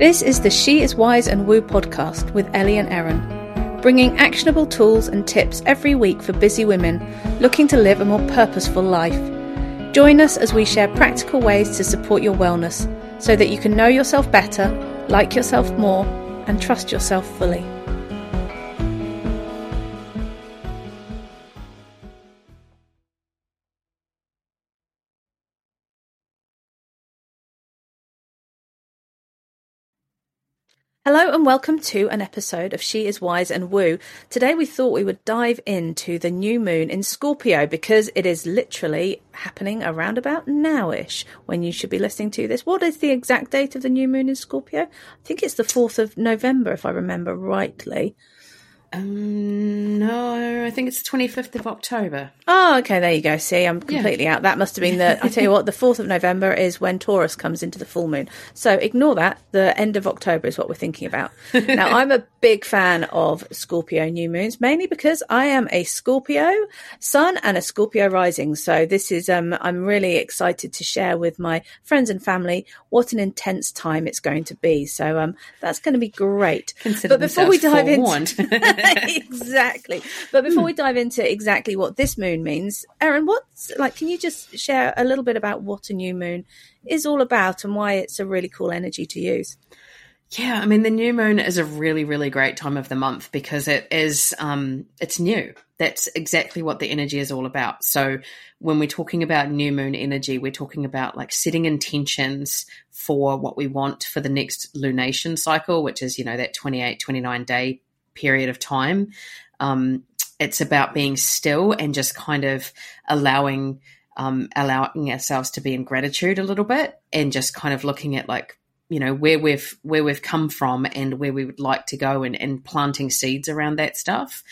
This is the She is Wise and Woo podcast with Ellie and Erin, bringing actionable tools and tips every week for busy women looking to live a more purposeful life. Join us as we share practical ways to support your wellness so that you can know yourself better, like yourself more, and trust yourself fully. Hello and welcome to an episode of She is Wise and Woo. Today we thought we would dive into the new moon in Scorpio because it is literally happening around about nowish when you should be listening to this. What is the exact date of the new moon in Scorpio? I think it's the 4th of November if I remember rightly. Um, no, I think it's the 25th of October. Oh, okay, there you go. See, I'm completely yeah. out. That must have been the. I tell you what, the 4th of November is when Taurus comes into the full moon. So ignore that. The end of October is what we're thinking about. now, I'm a big fan of Scorpio new moons, mainly because I am a Scorpio sun and a Scorpio rising. So this is, um, I'm really excited to share with my friends and family what an intense time it's going to be. So um, that's going to be great. Consider but before we dive into. exactly. But before we dive into exactly what this moon means, Erin, what's like? Can you just share a little bit about what a new moon is all about and why it's a really cool energy to use? Yeah, I mean the new moon is a really really great time of the month because it is um it's new. That's exactly what the energy is all about. So when we're talking about new moon energy, we're talking about like setting intentions for what we want for the next lunation cycle, which is, you know, that 28 29 day period of time. Um, it's about being still and just kind of allowing um, allowing ourselves to be in gratitude a little bit and just kind of looking at like you know where we've where we've come from and where we would like to go and, and planting seeds around that stuff.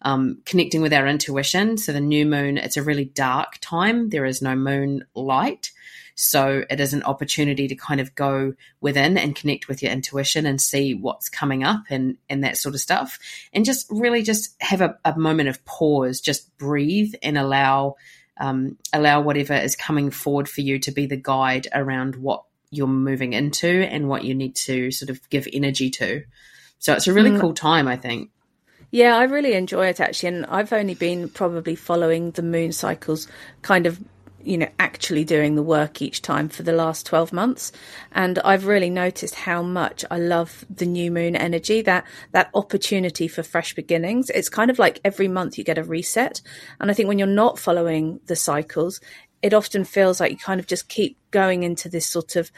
Um, connecting with our intuition. So the new moon it's a really dark time. There is no moon light so it is an opportunity to kind of go within and connect with your intuition and see what's coming up and, and that sort of stuff. And just really just have a, a moment of pause, just breathe and allow um, allow whatever is coming forward for you to be the guide around what you're moving into and what you need to sort of give energy to. So it's a really mm. cool time, I think. Yeah, I really enjoy it actually. And I've only been probably following the moon cycles kind of you know, actually doing the work each time for the last 12 months. And I've really noticed how much I love the new moon energy, that, that opportunity for fresh beginnings. It's kind of like every month you get a reset. And I think when you're not following the cycles, it often feels like you kind of just keep going into this sort of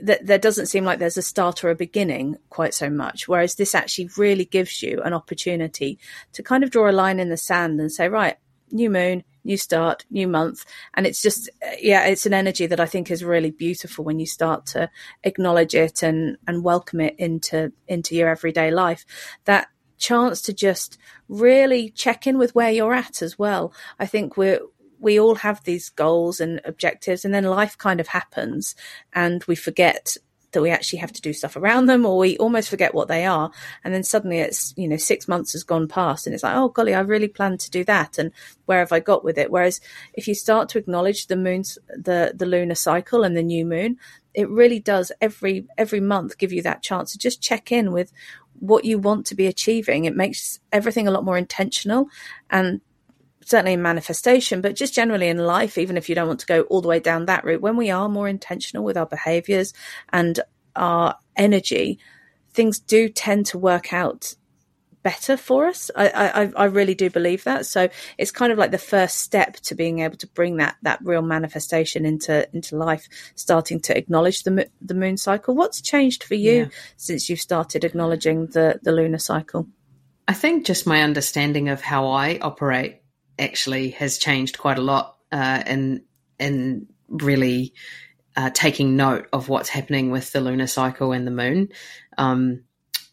that there doesn't seem like there's a start or a beginning quite so much whereas this actually really gives you an opportunity to kind of draw a line in the sand and say right new moon new start, new month. And it's just, yeah, it's an energy that I think is really beautiful when you start to acknowledge it and, and welcome it into, into your everyday life. That chance to just really check in with where you're at as well. I think we're, we all have these goals and objectives and then life kind of happens and we forget that we actually have to do stuff around them or we almost forget what they are. And then suddenly it's you know six months has gone past and it's like oh golly i really planned to do that. And where have i got with it? Whereas if you start to acknowledge the moon's the the lunar cycle and the new moon it really does every every month give you that chance to just check in with what you want to be achieving. It makes everything a lot more intentional. And certainly in manifestation, but just generally in life, even if you don't want to go all the way down that route, when we are more intentional with our behaviors and our energy, things do tend to work out better for us. I, I, I really do believe that. So it's kind of like the first step to being able to bring that that real manifestation into into life, starting to acknowledge the the moon cycle. What's changed for you yeah. since you've started acknowledging the the lunar cycle? I think just my understanding of how I operate actually has changed quite a lot uh, in in really uh, taking note of what's happening with the lunar cycle and the moon. Um,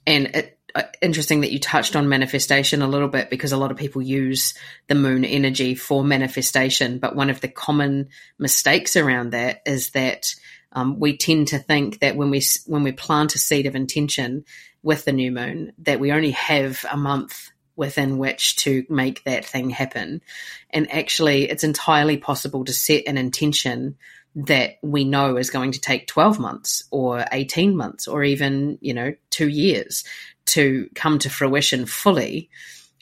and it, uh, interesting that you touched on manifestation a little bit because a lot of people use the moon energy for manifestation. But one of the common mistakes around that is that um, we tend to think that when we when we plant a seed of intention with the new moon, that we only have a month within which to make that thing happen. And actually, it's entirely possible to set an intention that we know is going to take 12 months or 18 months or even, you know, two years to come to fruition fully.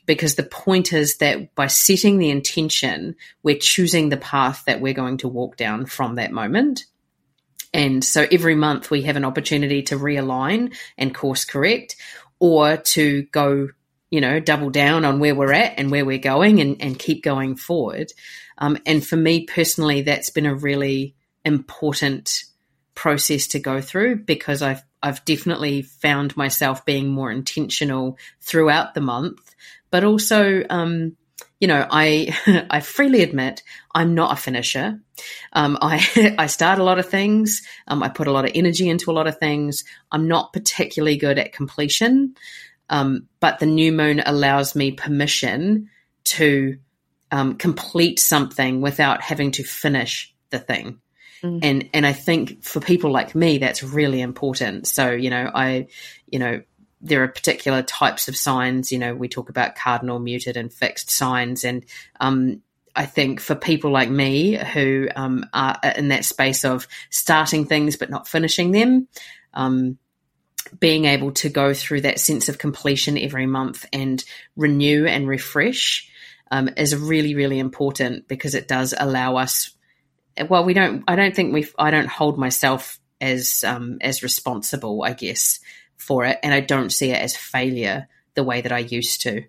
Because the point is that by setting the intention, we're choosing the path that we're going to walk down from that moment. And so every month we have an opportunity to realign and course correct or to go you know, double down on where we're at and where we're going and, and keep going forward. Um, and for me personally, that's been a really important process to go through because I've I've definitely found myself being more intentional throughout the month, but also um, you know, I I freely admit I'm not a finisher. Um, I I start a lot of things. Um, I put a lot of energy into a lot of things. I'm not particularly good at completion. Um, but the new moon allows me permission to um, complete something without having to finish the thing. Mm. And and I think for people like me, that's really important. So you know, I you know there are particular types of signs. You know, we talk about cardinal, mutable, and fixed signs, and um, I think for people like me who um, are in that space of starting things but not finishing them, um, being able to go through that sense of completion every month and renew and refresh um, is really, really important because it does allow us. Well, we don't. I don't think we. I don't hold myself as um, as responsible, I guess, for it, and I don't see it as failure the way that I used to.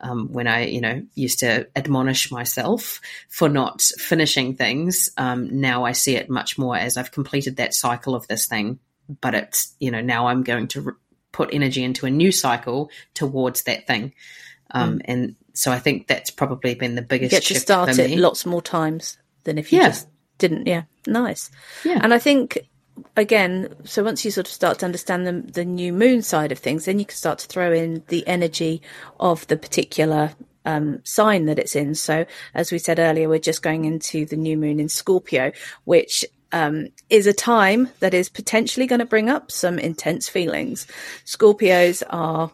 Um, when I, you know, used to admonish myself for not finishing things. Um, now I see it much more as I've completed that cycle of this thing but it's you know now I'm going to re- put energy into a new cycle towards that thing, um, mm. and so I think that's probably been the biggest. You get to start it lots more times than if you yeah. just didn't. Yeah, nice. Yeah, and I think again, so once you sort of start to understand the, the new moon side of things, then you can start to throw in the energy of the particular um, sign that it's in. So, as we said earlier, we're just going into the new moon in Scorpio, which um, is a time that is potentially going to bring up some intense feelings. Scorpios are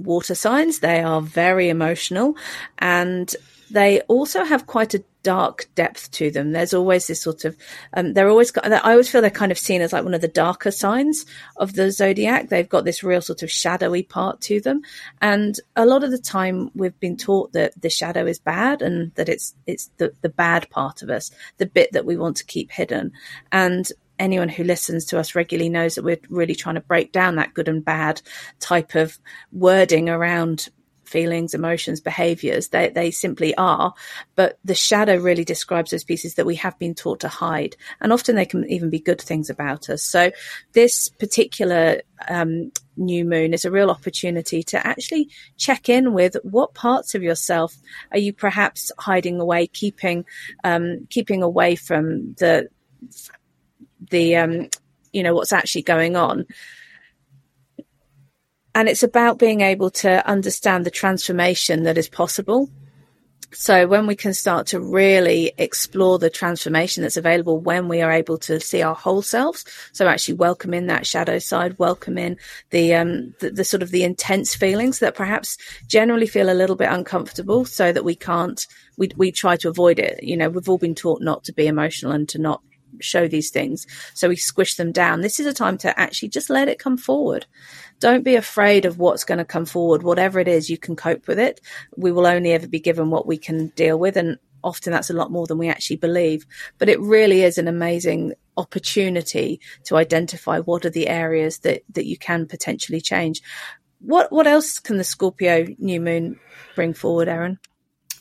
water signs. They are very emotional and they also have quite a dark depth to them. There's always this sort of, um, they're always, got, I always feel they're kind of seen as like one of the darker signs of the zodiac. They've got this real sort of shadowy part to them. And a lot of the time we've been taught that the shadow is bad and that it's, it's the, the bad part of us, the bit that we want to keep hidden. And anyone who listens to us regularly knows that we're really trying to break down that good and bad type of wording around feelings, emotions, behaviors. They, they simply are. But the shadow really describes those pieces that we have been taught to hide. And often they can even be good things about us. So this particular um, new moon is a real opportunity to actually check in with what parts of yourself are you perhaps hiding away, keeping, um, keeping away from the, the, um, you know, what's actually going on and it's about being able to understand the transformation that is possible. So when we can start to really explore the transformation that's available when we are able to see our whole selves. So actually welcome in that shadow side, welcome in the, um, the, the sort of the intense feelings that perhaps generally feel a little bit uncomfortable so that we can't, we, we try to avoid it. You know, we've all been taught not to be emotional and to not show these things. So we squish them down. This is a time to actually just let it come forward don't be afraid of what's going to come forward. Whatever it is, you can cope with it. We will only ever be given what we can deal with. And often that's a lot more than we actually believe. But it really is an amazing opportunity to identify what are the areas that, that you can potentially change. What, what else can the Scorpio new moon bring forward, Erin?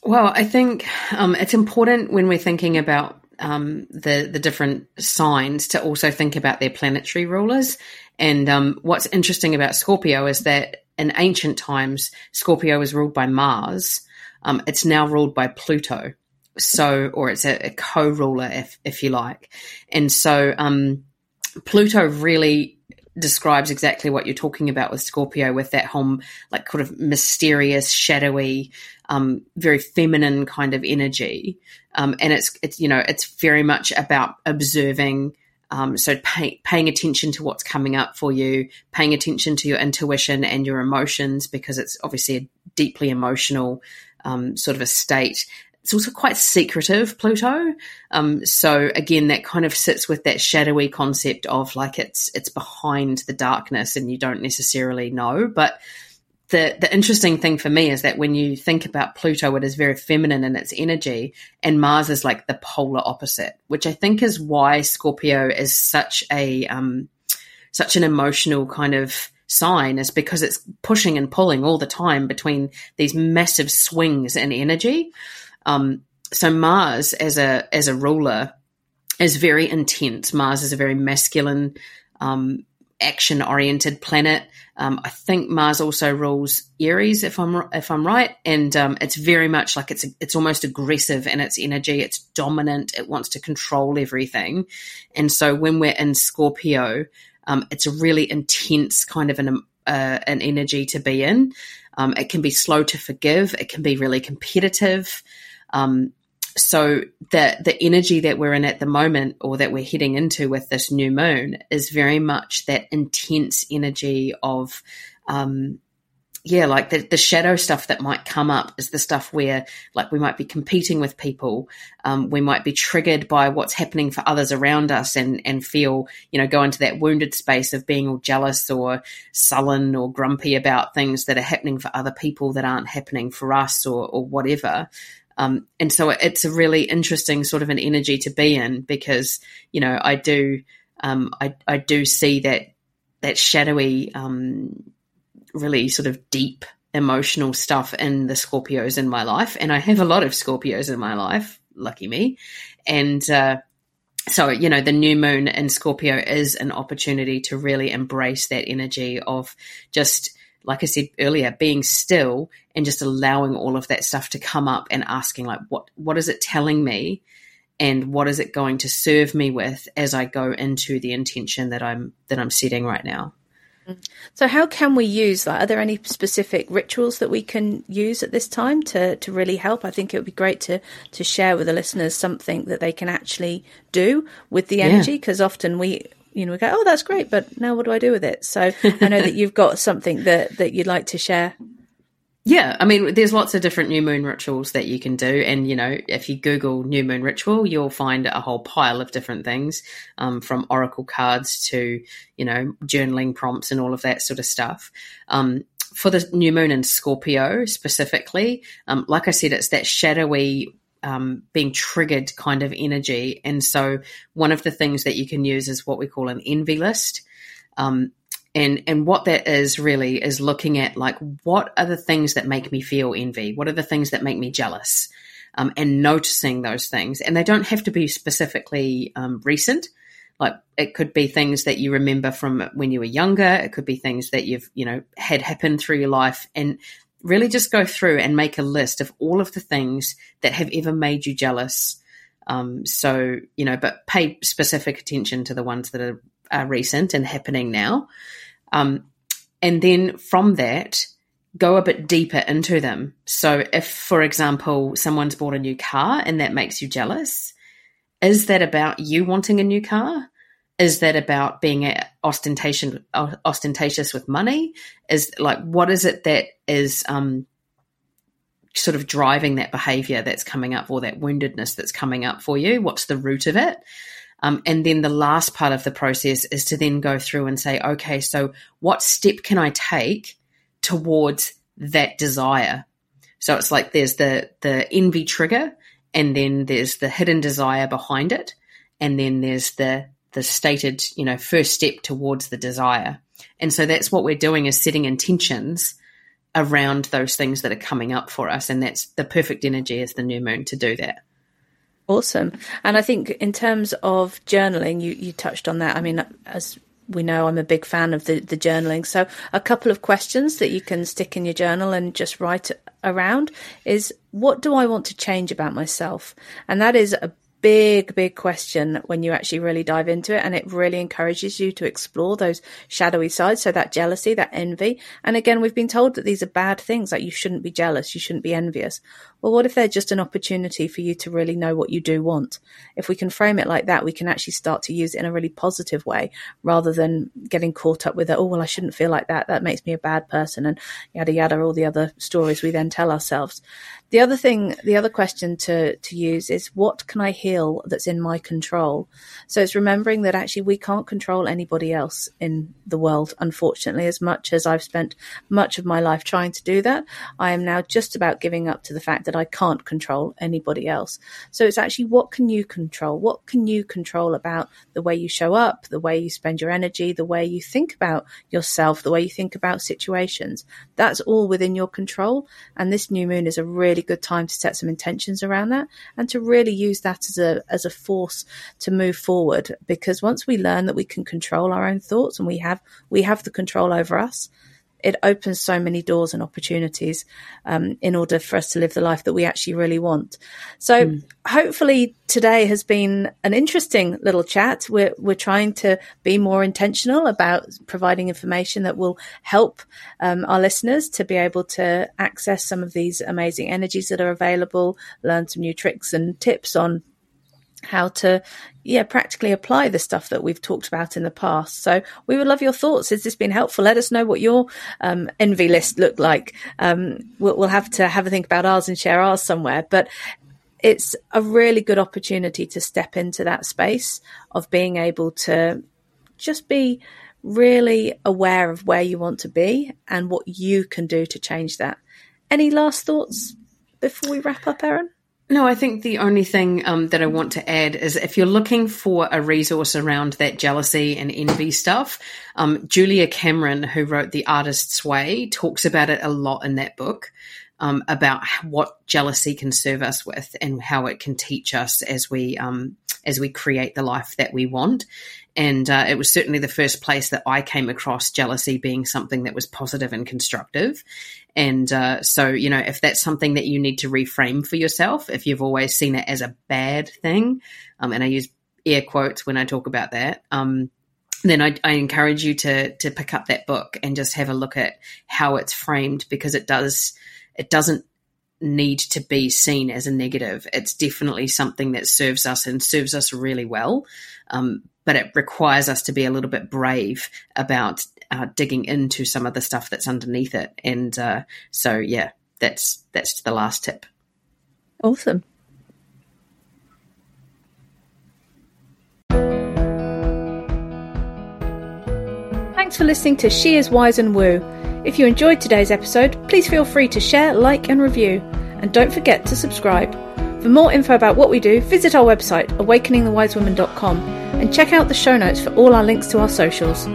Well, I think um, it's important when we're thinking about um, the the different signs to also think about their planetary rulers and um, what's interesting about Scorpio is that in ancient times, Scorpio was ruled by Mars. Um, it's now ruled by Pluto. So, or it's a, a co-ruler, if if you like. And so, um, Pluto really describes exactly what you're talking about with Scorpio, with that whole like kind of mysterious, shadowy, um, very feminine kind of energy. Um, and it's it's you know it's very much about observing Um, so pay, paying attention to what's coming up for you, paying attention to your intuition and your emotions because it's obviously a deeply emotional um, sort of a state. It's also quite secretive, Pluto. Um, so again, that kind of sits with that shadowy concept of like it's it's behind the darkness and you don't necessarily know, but the the interesting thing for me is that when you think about Pluto, it is very feminine in its energy, and Mars is like the polar opposite, which I think is why Scorpio is such a um, such an emotional kind of sign, is because it's pushing and pulling all the time between these massive swings in energy. Um, so Mars as a as a ruler is very intense. Mars is a very masculine um, action oriented planet. Um, I think Mars also rules Aries, if I'm if I'm right, and um, it's very much like it's it's almost aggressive in its energy. It's dominant. It wants to control everything, and so when we're in Scorpio, um, it's a really intense kind of an uh, an energy to be in. Um, it can be slow to forgive. It can be really competitive. Um, so the the energy that we're in at the moment or that we're heading into with this new moon is very much that intense energy of um yeah like the, the shadow stuff that might come up is the stuff where like we might be competing with people. Um, we might be triggered by what's happening for others around us and and feel you know go into that wounded space of being all jealous or sullen or grumpy about things that are happening for other people that aren't happening for us or or whatever um, and so it's a really interesting sort of an energy to be in because, you know, I do, um, I, I do see that, that shadowy, um, really sort of deep emotional stuff in the Scorpios in my life. And I have a lot of Scorpios in my life, lucky me. And, uh, so, you know, the new moon in Scorpio is an opportunity to really embrace that energy of just, like I said earlier, being still and just allowing all of that stuff to come up and asking like what what is it telling me and what is it going to serve me with as I go into the intention that I'm that I'm setting right now. Mm. So how can we use that? Are there any specific rituals that we can use at this time to, to really help? I think it would be great to, to share with the listeners something that they can actually do with the energy because yeah. often we you know we go oh that's great but now what do I do with it? So I know that you've got something that that you'd like to share. Yeah, I mean, there's lots of different new moon rituals that you can do, and you know, if you Google new moon ritual, you'll find a whole pile of different things, um, from oracle cards to you know journaling prompts and all of that sort of stuff. Um, for the new moon in Scorpio specifically, um, like I said, it's that shadowy um, being triggered kind of energy. And so, one of the things that you can use is what we call an envy list. Um, and and what that is really is looking at like what are the things that make me feel envy? What are the things that make me jealous? Um, and noticing those things. And they don't have to be specifically um, recent. Like it could be things that you remember from when you were younger. It could be things that you've you know had happen through your life. And really just go through and make a list of all of the things that have ever made you jealous um, so you know but pay specific attention to the ones that are, are recent and happening now um, and then from that, go a bit deeper into them. So, if, for example, someone's bought a new car and that makes you jealous, is that about you wanting a new car? Is that about being ostentation, ostentatious with money? Is like, what is it that is um, sort of driving that behavior that's coming up or that woundedness that's coming up for you? What's the root of it? Um, and then the last part of the process is to then go through and say, okay, so what step can I take towards that desire? So it's like there's the the envy trigger, and then there's the hidden desire behind it, and then there's the the stated, you know, first step towards the desire. And so that's what we're doing is setting intentions around those things that are coming up for us. And that's the perfect energy is the new moon to do that. Awesome. And I think in terms of journaling, you, you touched on that. I mean, as we know, I'm a big fan of the, the journaling. So a couple of questions that you can stick in your journal and just write around is what do I want to change about myself? And that is a big, big question when you actually really dive into it. And it really encourages you to explore those shadowy sides. So that jealousy, that envy. And again, we've been told that these are bad things, like you shouldn't be jealous, you shouldn't be envious. Well, what if they're just an opportunity for you to really know what you do want? If we can frame it like that, we can actually start to use it in a really positive way rather than getting caught up with it. Oh, well, I shouldn't feel like that. That makes me a bad person and yada yada, all the other stories we then tell ourselves. The other thing, the other question to, to use is what can I heal that's in my control? So it's remembering that actually we can't control anybody else in the world, unfortunately, as much as I've spent much of my life trying to do that. I am now just about giving up to the fact that I can't control anybody else. So it's actually what can you control? What can you control about the way you show up, the way you spend your energy, the way you think about yourself, the way you think about situations? That's all within your control. And this new moon is a really good time to set some intentions around that and to really use that as a, as a force to move forward. Because once we learn that we can control our own thoughts and we have, we have the control over us, it opens so many doors and opportunities um, in order for us to live the life that we actually really want. So mm. hopefully today has been an interesting little chat. We're we're trying to be more intentional about providing information that will help um, our listeners to be able to access some of these amazing energies that are available, learn some new tricks and tips on how to yeah practically apply the stuff that we've talked about in the past. So we would love your thoughts. Has this been helpful? Let us know what your um, envy list looked like. Um, we'll, we'll, have to have a think about ours and share ours somewhere but it's a really good opportunity to step into that space of being able to just be really aware of where you want to be and what you can do to change that. Any last thoughts before we wrap up erin no, I think the only thing um, that I want to add is if you're looking for a resource around that jealousy and envy stuff, um, Julia Cameron, who wrote The Artist's Way, talks about it a lot in that book. Um, about what jealousy can serve us with and how it can teach us as we um, as we create the life that we want. And uh, it was certainly the first place that I came across jealousy being something that was positive and constructive. And uh, so, you know, if that's something that you need to reframe for yourself, if you've always seen it as a bad thing, um, and I use air quotes when I talk about that, um, then I, I, encourage you to to pick up that book and just have a look at how it's framed because it does it doesn't need to be seen as a negative. It's definitely something that serves us and serves us really well. Um, but it requires us to be a little bit brave about uh, digging into some of the stuff that's underneath it. And uh, so, yeah, that's that's the last tip. Awesome. Thanks for listening to She Is Wise and Woo. If you enjoyed today's episode, please feel free to share, like, and review. And don't forget to subscribe. For more info about what we do, visit our website, awakeningthewisewoman.com, and check out the show notes for all our links to our socials.